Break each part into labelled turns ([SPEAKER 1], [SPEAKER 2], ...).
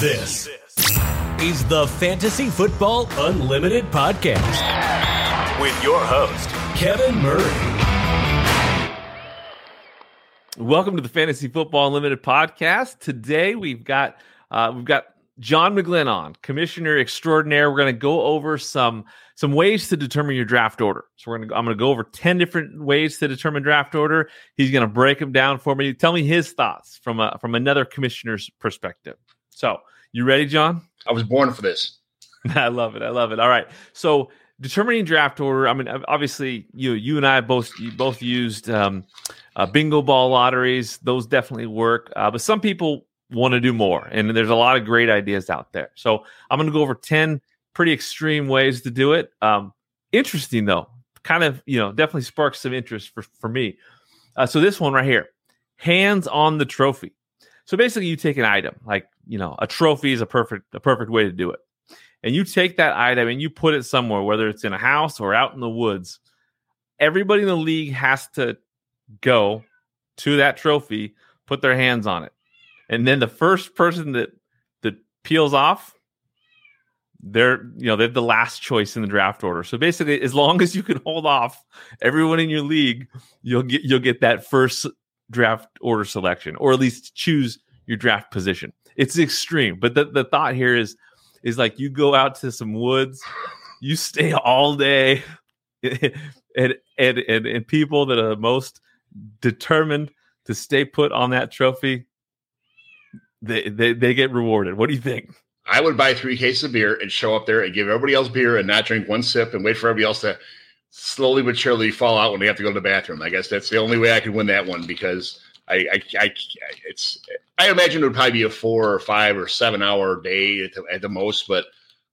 [SPEAKER 1] This is the Fantasy Football Unlimited podcast with your host, Kevin Murray.
[SPEAKER 2] Welcome to the Fantasy Football Unlimited podcast. Today we've got uh, we've got John McGlynn on, Commissioner Extraordinaire. We're going to go over some some ways to determine your draft order. So we're going to I'm going to go over ten different ways to determine draft order. He's going to break them down for me. Tell me his thoughts from a from another commissioner's perspective. So you ready, John?
[SPEAKER 3] I was born for this.
[SPEAKER 2] I love it. I love it. All right. So determining draft order. I mean, obviously, you you and I both both used um, uh, bingo ball lotteries. Those definitely work. Uh, but some people want to do more, and there's a lot of great ideas out there. So I'm going to go over ten pretty extreme ways to do it. Um, interesting though, kind of you know definitely sparks some interest for for me. Uh, so this one right here, hands on the trophy. So basically, you take an item like you know a trophy is a perfect a perfect way to do it, and you take that item and you put it somewhere, whether it's in a house or out in the woods. Everybody in the league has to go to that trophy, put their hands on it, and then the first person that that peels off, they're you know they're the last choice in the draft order. So basically, as long as you can hold off everyone in your league, you'll get you'll get that first draft order selection, or at least choose your draft position. It's extreme, but the, the thought here is is like you go out to some woods, you stay all day, and and and, and people that are most determined to stay put on that trophy, they, they they get rewarded. What do you think?
[SPEAKER 3] I would buy three cases of beer and show up there and give everybody else beer and not drink one sip and wait for everybody else to slowly but surely fall out when they have to go to the bathroom. I guess that's the only way I could win that one because I, I, I it's I imagine it would probably be a four or five or seven hour day at the, at the most, but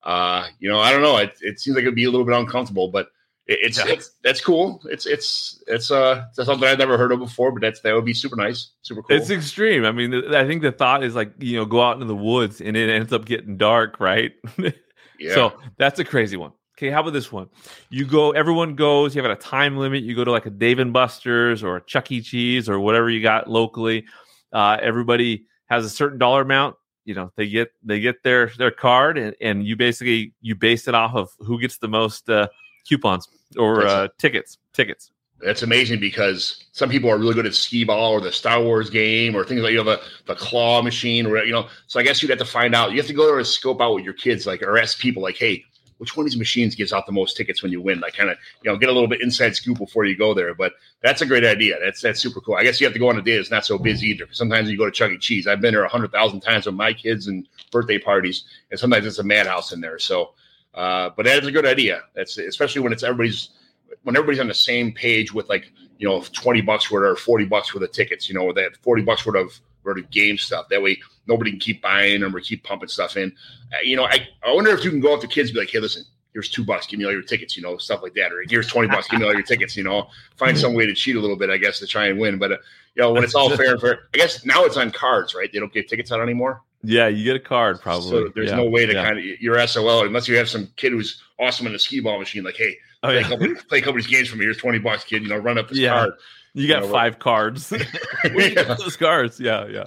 [SPEAKER 3] uh, you know, I don't know. It, it seems like it'd be a little bit uncomfortable, but it, it's, yeah. it's that's cool. It's it's it's uh it's something I've never heard of before, but that's that would be super nice, super cool.
[SPEAKER 2] It's extreme. I mean, I think the thought is like you know go out into the woods and it ends up getting dark, right? yeah. So that's a crazy one. Okay, how about this one? You go, everyone goes, you have a time limit. You go to like a Dave and Buster's or a Chuck E. Cheese or whatever you got locally. Uh, everybody has a certain dollar amount. You know, they get they get their their card, and, and you basically you base it off of who gets the most uh, coupons or uh, tickets. Tickets.
[SPEAKER 3] That's amazing because some people are really good at skee ball or the Star Wars game or things like you have a the claw machine or you know. So I guess you'd have to find out. You have to go there and scope out with your kids, like or ask people, like, hey, which one of these machines gives out the most tickets when you win? Like kind of, you know, get a little bit inside scoop before you go there. But that's a great idea. That's that's super cool. I guess you have to go on a day that's not so busy either. Sometimes you go to Chuck E. Cheese. I've been there a hundred thousand times with my kids and birthday parties, and sometimes it's a madhouse in there. So, uh, but that is a good idea. That's especially when it's everybody's when everybody's on the same page with like you know twenty bucks worth or forty bucks worth of tickets. You know that forty bucks worth of worth of game stuff. That way nobody can keep buying them or keep pumping stuff in. Uh, you know, I, I wonder if you can go up to kids and be like, hey, listen, here's two bucks, give me all your tickets, you know, stuff like that. Or here's 20 bucks, give me all your tickets, you know, find some way to cheat a little bit, I guess, to try and win. But, uh, you know, when it's all fair and fair, I guess now it's on cards, right? They don't give tickets out anymore.
[SPEAKER 2] Yeah, you get a card probably.
[SPEAKER 3] So there's
[SPEAKER 2] yeah.
[SPEAKER 3] no way to
[SPEAKER 2] yeah.
[SPEAKER 3] kind of your SOL unless you have some kid who's awesome in the skee ball machine. Like, hey, oh, play, yeah. a couple, play a couple of these games for me. Here's twenty bucks, kid. You know, run up this
[SPEAKER 2] yeah.
[SPEAKER 3] card.
[SPEAKER 2] You got you know, five cards. yeah. Those cards, yeah, yeah.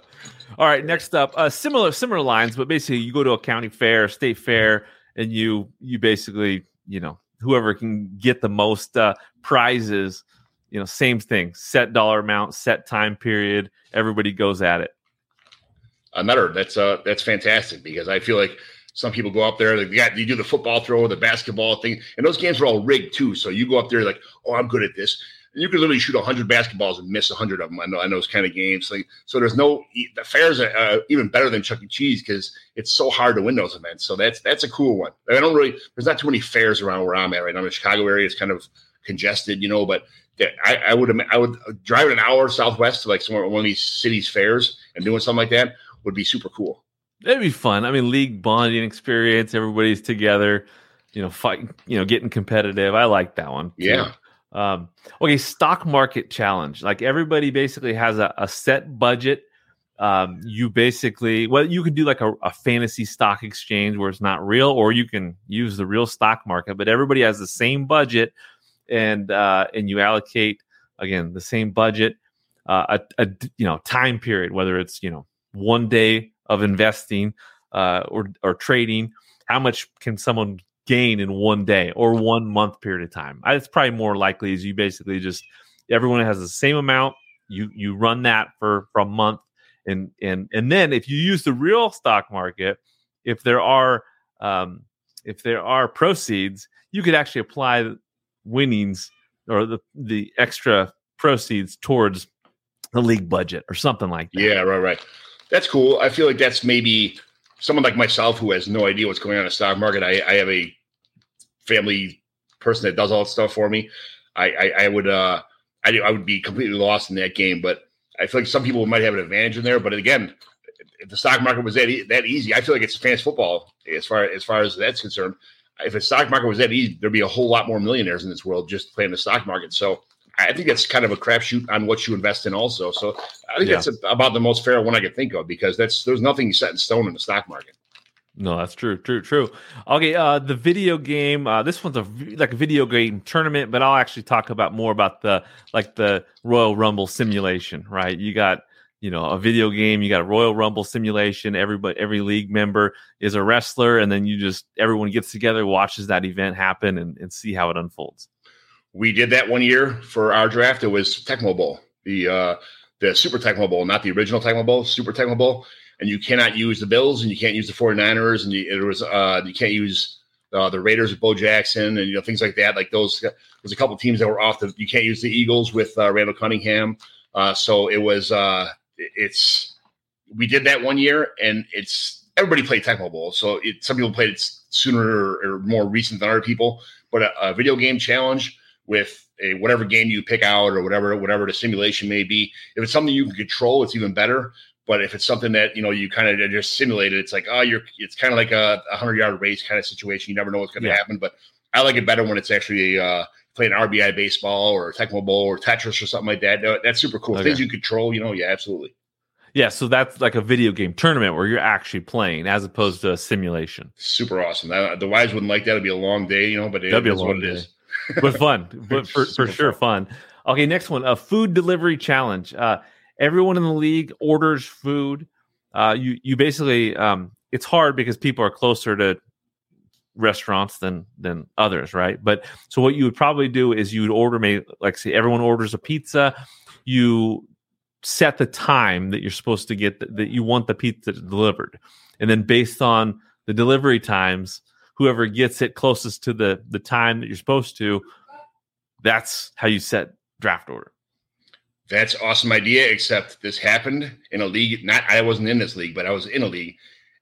[SPEAKER 2] All right, next up, uh, similar similar lines, but basically you go to a county fair, state fair, and you you basically you know whoever can get the most uh, prizes. You know, same thing, set dollar amount, set time period. Everybody goes at it.
[SPEAKER 3] Another that's uh that's fantastic because I feel like some people go up there, they got you do the football throw, or the basketball thing, and those games are all rigged too. So you go up there like, oh, I'm good at this you can literally shoot 100 basketballs and miss 100 of them. I know, I know those kind of games. Like, so there's no the fairs are uh, even better than Chuck E. Cheese because it's so hard to win those events. So that's that's a cool one. I don't really there's not too many fairs around where I'm at right now. The Chicago area is kind of congested, you know. But I, I would I would drive an hour southwest to like somewhere one of these cities fairs and doing something like that would be super cool.
[SPEAKER 2] It'd be fun. I mean, league bonding experience. Everybody's together. You know, fighting. You know, getting competitive. I like that one.
[SPEAKER 3] Yeah.
[SPEAKER 2] Um, okay, stock market challenge. Like everybody basically has a, a set budget. Um, you basically, well, you can do like a, a, fantasy stock exchange where it's not real, or you can use the real stock market. But everybody has the same budget, and uh, and you allocate again the same budget, uh, a, a you know time period, whether it's you know one day of investing, uh, or or trading, how much can someone gain in one day or one month period of time? It's probably more likely is you basically just everyone has the same amount. You you run that for for a month, and and and then if you use the real stock market, if there are um, if there are proceeds, you could actually apply winnings or the the extra proceeds towards the league budget or something like that.
[SPEAKER 3] Yeah, right, right. That's cool. I feel like that's maybe someone like myself who has no idea what's going on in the stock market. I, I have a family person that does all that stuff for me. I, I, I would uh I, I would be completely lost in that game, but I feel like some people might have an advantage in there. But again, if the stock market was that e- that easy, I feel like it's fantasy football as far as far as that's concerned. If the stock market was that easy, there'd be a whole lot more millionaires in this world just playing the stock market. So I think that's kind of a crapshoot on what you invest in, also. So I think yeah. that's a, about the most fair one I could think of because that's there's nothing set in stone in the stock market.
[SPEAKER 2] No, that's true, true, true. Okay, uh, the video game. Uh, this one's a like a video game tournament, but I'll actually talk about more about the like the Royal Rumble simulation. Right, you got you know a video game, you got a Royal Rumble simulation. Everybody, every league member is a wrestler, and then you just everyone gets together, watches that event happen, and, and see how it unfolds.
[SPEAKER 3] We did that one year for our draft. It was Tecmo Bowl, the uh, the Super Tecmo Bowl, not the original Tecmo Bowl, Super Tecmo Bowl and you cannot use the Bills and you can't use the 49ers and you, it was uh, you can't use uh, the Raiders with Bo Jackson and you know things like that. Like those, there's a couple teams that were off the. You can't use the Eagles with uh, Randall Cunningham. Uh, so it was uh, it's we did that one year and it's everybody played Tecmo Bowl. So it, some people played it sooner or, or more recent than other people. But a, a video game challenge with a whatever game you pick out or whatever whatever the simulation may be. If it's something you can control, it's even better. But if it's something that you know you kind of just simulated, it's like oh, you're it's kind of like a, hundred yard race kind of situation. You never know what's going to yeah. happen. But I like it better when it's actually uh, playing RBI baseball or Tecmo Bowl or Tetris or something like that. That's super cool. Okay. Things you control, you know, yeah, absolutely.
[SPEAKER 2] Yeah, so that's like a video game tournament where you're actually playing as opposed to a simulation.
[SPEAKER 3] Super awesome. That, the wise wouldn't like that. It'd be a long day, you know, but
[SPEAKER 2] that'd be a long day. But fun, but for, for sure fun. Okay, next one, a food delivery challenge. Uh, everyone in the league orders food. Uh, you you basically um, it's hard because people are closer to restaurants than than others, right? But so what you would probably do is you would order maybe like say everyone orders a pizza. You set the time that you're supposed to get the, that you want the pizza delivered, and then based on the delivery times, whoever gets it closest to the the time that you're supposed to, that's how you set draft order.
[SPEAKER 3] That's awesome idea. Except this happened in a league. Not I wasn't in this league, but I was in a league,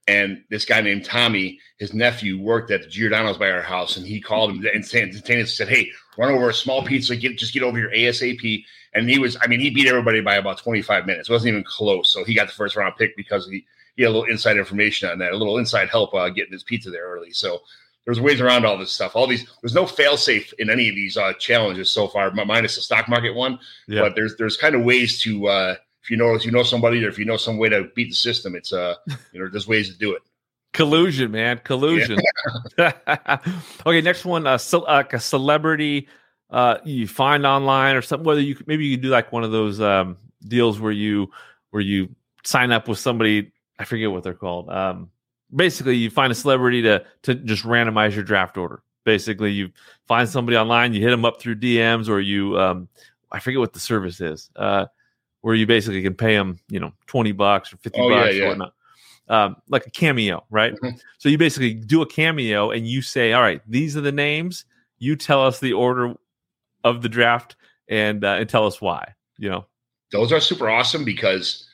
[SPEAKER 3] and this guy named Tommy, his nephew, worked at the Giordano's by our house, and he called him and said, "Hey, run over a small pizza. Get just get over your ASAP." And he was, I mean, he beat everybody by about 25 minutes. It wasn't even close. So he got the first round pick because he, he had a little inside information on that, a little inside help uh, getting his pizza there early. So there's ways around all this stuff. All these there's no fail safe in any of these uh, challenges so far, minus the stock market one. Yeah. But there's there's kind of ways to uh, you know if you know somebody or if you know some way to beat the system, it's uh you know there's ways to do it.
[SPEAKER 2] Collusion, man, collusion. Yeah. okay, next one, uh, so, like a celebrity uh, you find online or something. Whether you maybe you could do like one of those um, deals where you where you sign up with somebody. I forget what they're called. Um, basically you find a celebrity to to just randomize your draft order. Basically, you find somebody online, you hit them up through DMs, or you um, I forget what the service is, uh, where you basically can pay them, you know, twenty bucks or fifty oh, bucks yeah, yeah. or whatnot. Um, like a cameo, right? Mm-hmm. So you basically do a cameo and you say, "All right, these are the names. You tell us the order of the draft and uh, and tell us why." You know,
[SPEAKER 3] those are super awesome because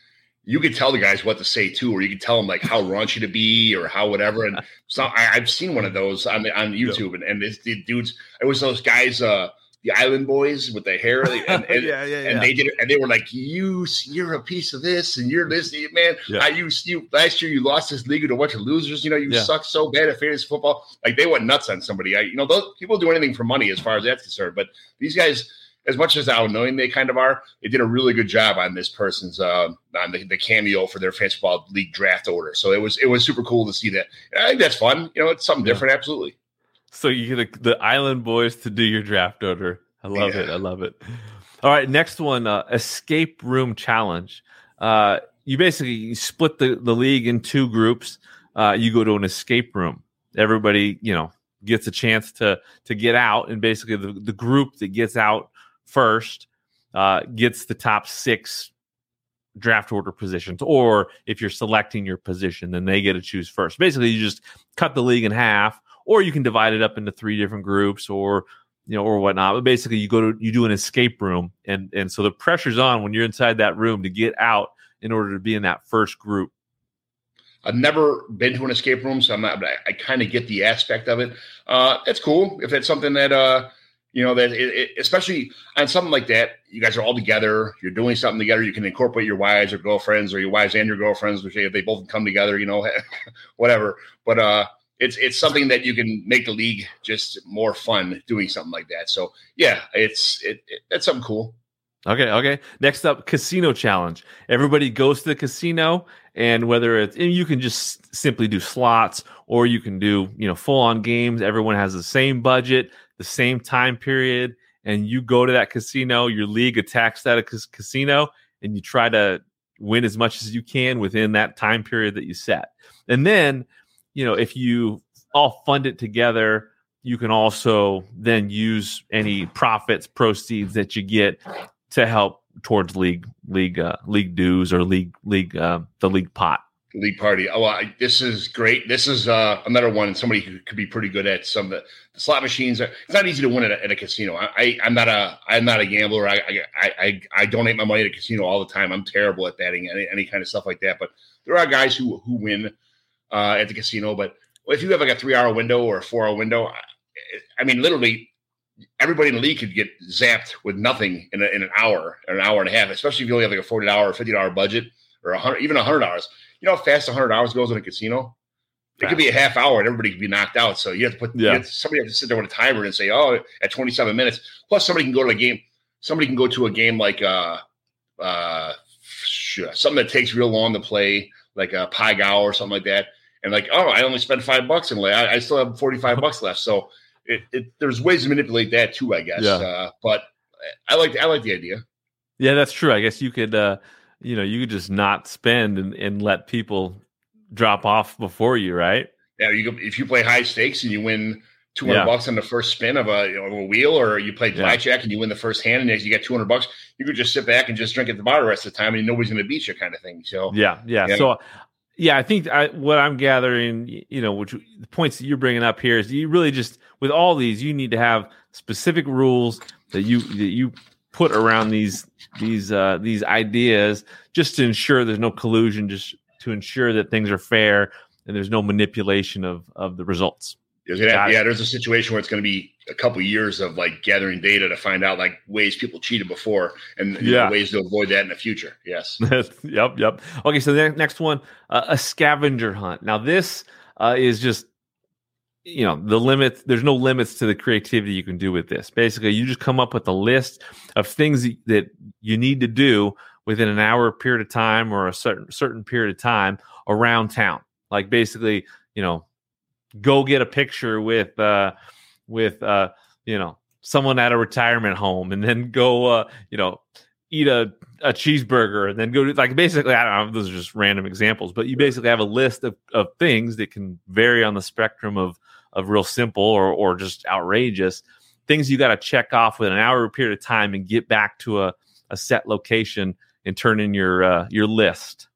[SPEAKER 3] you could tell the guys what to say too, or you could tell them like how raunchy to be or how whatever. And so I, have seen one of those on the, on YouTube, and, and it's the dudes. It was those guys, uh, the Island Boys with the hair, and, and, yeah, yeah, yeah. and they did it, and they were like, "You, you're a piece of this, and you're this, man. Yeah. I you, you last year you lost this league to a bunch of losers. You know, you yeah. suck so bad at fantasy football. Like they went nuts on somebody. I, you know, those people do anything for money as far as that's concerned, but these guys." as much as how annoying they kind of are, they did a really good job on this person's uh, on the, the, cameo for their fantasy football league draft order. So it was it was super cool to see that. And I think that's fun. You know, it's something different. Absolutely.
[SPEAKER 2] So you get the Island Boys to do your draft order. I love yeah. it. I love it. All right, next one, uh, escape room challenge. Uh, you basically split the, the league in two groups. uh, you go to an escape room. Everybody, you know, gets a chance to to get out, and basically the, the group that gets out first uh, gets the top six draft order positions. Or if you're selecting your position, then they get to choose first. Basically, you just cut the league in half, or you can divide it up into three different groups, or you know, or whatnot. But basically, you go to you do an escape room, and and so the pressure's on when you're inside that room to get out in order to be in that first group.
[SPEAKER 3] I've never been to an escape room, so I'm not. I, I kind of get the aspect of it. Uh, it's cool if it's something that uh, you know that it, it, especially on something like that. You guys are all together. You're doing something together. You can incorporate your wives or girlfriends, or your wives and your girlfriends, which if they both come together, you know, whatever. But uh, it's it's something that you can make the league just more fun doing something like that. So yeah, it's it, it it's something cool.
[SPEAKER 2] Okay, okay. Next up, casino challenge. Everybody goes to the casino, and whether it's and you can just simply do slots or you can do you know full on games. Everyone has the same budget, the same time period, and you go to that casino. Your league attacks that casino, and you try to win as much as you can within that time period that you set. And then you know, if you all fund it together, you can also then use any profits proceeds that you get to help towards league league uh, league dues or league league uh, the league pot
[SPEAKER 3] league party. Oh, I, this is great. This is uh, another one. Somebody who could be pretty good at some of the, the slot machines. Are, it's not easy to win at a, at a casino. I, am not a I'm not a gambler. I, I, I I donate my money to casino all the time. I'm terrible at betting any, any kind of stuff like that. But there are guys who who win uh, at the casino. But if you have like a three hour window or a four hour window, I, I mean, literally everybody in the league could get zapped with nothing in, a, in an hour, or an hour and a half, especially if you only have like a forty dollar, fifty dollar budget, or a hundred, even a hundred dollars. You know how fast a hundred hours goes in a casino? It could be a half hour and everybody could be knocked out. So you have to put yeah. have to, somebody has to sit there with a timer and say, "Oh, at 27 minutes." Plus, somebody can go to a game. Somebody can go to a game like uh, uh, something that takes real long to play, like a Pai Gow or something like that and like, oh, I only spent five bucks and I, I still have 45 bucks left. So it, it, there's ways to manipulate that too, I guess. Yeah. Uh, but I like, I like the idea.
[SPEAKER 2] Yeah, that's true. I guess you could, uh, you know, you could just not spend and, and let people drop off before you, right?
[SPEAKER 3] Yeah. You, if you play high stakes and you win 200 yeah. bucks on the first spin of a, you know, a wheel, or you play blackjack yeah. and you win the first hand and you get 200 bucks, you could just sit back and just drink at the bar the rest of the time and nobody's going to beat you kind of thing. So,
[SPEAKER 2] yeah, yeah. yeah. So yeah, I think I, what I'm gathering, you know, which the points that you're bringing up here is you really just with all these, you need to have specific rules that you that you put around these these uh, these ideas just to ensure there's no collusion, just to ensure that things are fair and there's no manipulation of of the results.
[SPEAKER 3] Have, yeah, there's a situation where it's going to be a couple years of like gathering data to find out like ways people cheated before and yeah. ways to avoid that in the future. Yes.
[SPEAKER 2] yep. Yep. Okay. So the next one, uh, a scavenger hunt. Now this uh, is just you know the limit there's no limits to the creativity you can do with this basically you just come up with a list of things that you need to do within an hour period of time or a certain certain period of time around town like basically you know go get a picture with uh with uh you know someone at a retirement home and then go uh you know eat a, a cheeseburger and then go to like basically I don't know those are just random examples but you basically have a list of, of things that can vary on the spectrum of of real simple or or just outrageous things you got to check off with an hour period of time and get back to a, a set location and turn in your uh, your list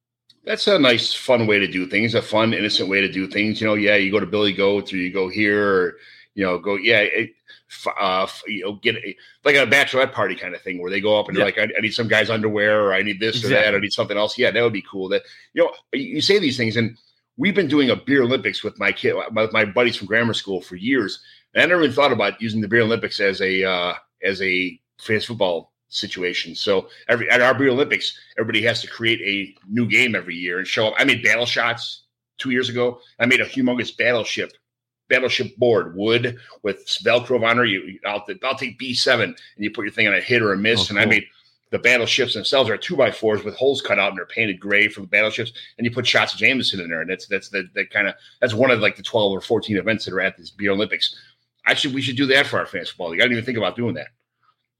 [SPEAKER 3] that's a nice, fun way to do things. A fun, innocent way to do things. You know, yeah, you go to Billy Goat, or you go here, or you know, go yeah, it, uh, you know, get a, like a bachelorette party kind of thing where they go up and yeah. they're like, I, I, need some guy's underwear, or I need this exactly. or that, I need something else. Yeah, that would be cool. That you know, you say these things, and we've been doing a beer Olympics with my kid, with my buddies from grammar school for years, and I never even thought about using the beer Olympics as a uh, as a fantasy football situation. So every at our Beer Olympics, everybody has to create a new game every year and show up. I made battle shots two years ago. I made a humongous battleship battleship board wood with Velcro on it. You, I'll, I'll take B seven and you put your thing on a hit or a miss. Oh, and I made the battleships themselves are two by fours with holes cut out and they're painted gray for the battleships. And you put shots of Jameson in there, and that's that's the, the kind of that's one of like the twelve or fourteen events that are at this Beer Olympics. Actually, we should do that for our fantasy football league. I didn't even think about doing that.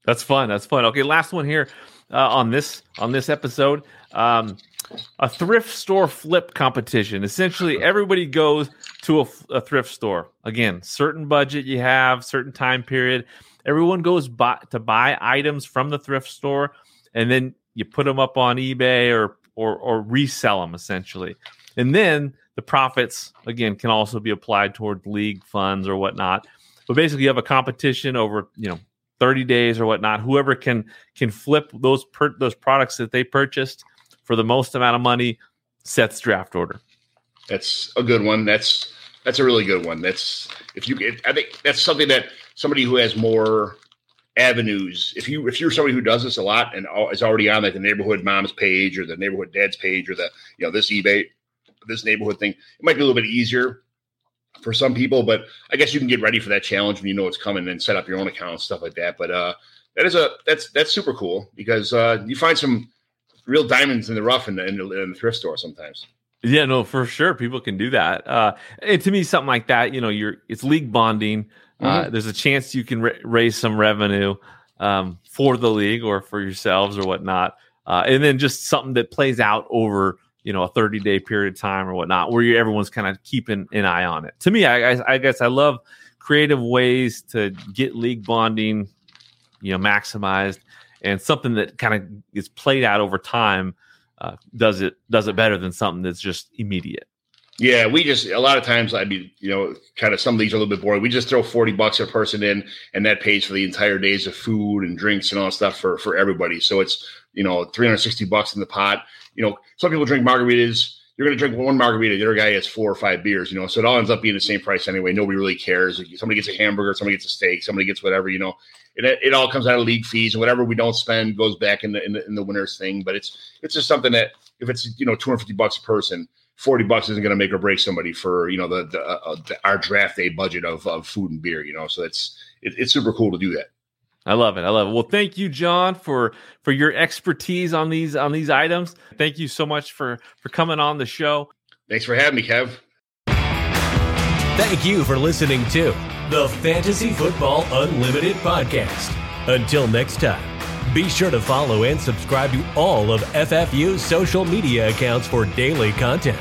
[SPEAKER 2] That's fun. That's fun. Okay, last one here uh, on this on this episode. Um, a thrift store flip competition. Essentially, everybody goes to a, a, thrift store. Again, certain budget you have, certain time period. Everyone goes buy, to buy items from the thrift store, and then you put them up on eBay or or, or resell them essentially. And then the profits again can also be applied toward league funds or whatnot. But basically, you have a competition over you know 30 days or whatnot. Whoever can can flip those per, those products that they purchased for the most amount of money sets draft order.
[SPEAKER 3] That's a good one. That's that's a really good one. That's if you it, I think that's something that somebody who has more avenues. If you if you're somebody who does this a lot and is already on like the neighborhood mom's page or the neighborhood dad's page or the you know this eBay this neighborhood thing, it might be a little bit easier for some people, but I guess you can get ready for that challenge when you know it's coming and set up your own account and stuff like that. But uh, that is a that's that's super cool because uh, you find some real diamonds in the rough in the, in the, in the thrift store sometimes.
[SPEAKER 2] Yeah, no, for sure, people can do that. Uh, and to me, something like that, you know, you're it's league bonding. Uh, mm-hmm. there's a chance you can ra- raise some revenue um, for the league or for yourselves or whatnot, uh, and then just something that plays out over you know a 30 day period of time or whatnot where everyone's kind of keeping an eye on it to me I, I, guess i love creative ways to get league bonding you know maximized and something that kind of is played out over time uh, does it does it better than something that's just immediate
[SPEAKER 3] yeah, we just a lot of times I mean, you know, kind of some of these are a little bit boring. We just throw 40 bucks a person in and that pays for the entire days of food and drinks and all that stuff for for everybody. So it's, you know, 360 bucks in the pot you know, some people drink margaritas. You're going to drink one margarita. The other guy has four or five beers, you know, so it all ends up being the same price anyway. Nobody really cares. Somebody gets a hamburger, somebody gets a steak, somebody gets whatever, you know. It, it all comes out of league fees and whatever we don't spend goes back in the, in the in the winner's thing. But it's it's just something that if it's you know 250 bucks a person, 40 bucks isn't going to make or break somebody for you know the, the, uh, the, our draft day budget of, of food and beer you know so it's it, it's super cool to do that
[SPEAKER 2] I love it. I love it. Well, thank you, John, for for your expertise on these on these items. Thank you so much for for coming on the show.
[SPEAKER 3] Thanks for having me, Kev.
[SPEAKER 1] Thank you for listening to the Fantasy Football Unlimited podcast. Until next time, be sure to follow and subscribe to all of FFU's social media accounts for daily content.